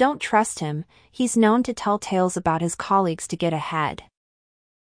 Don't trust him, he's known to tell tales about his colleagues to get ahead.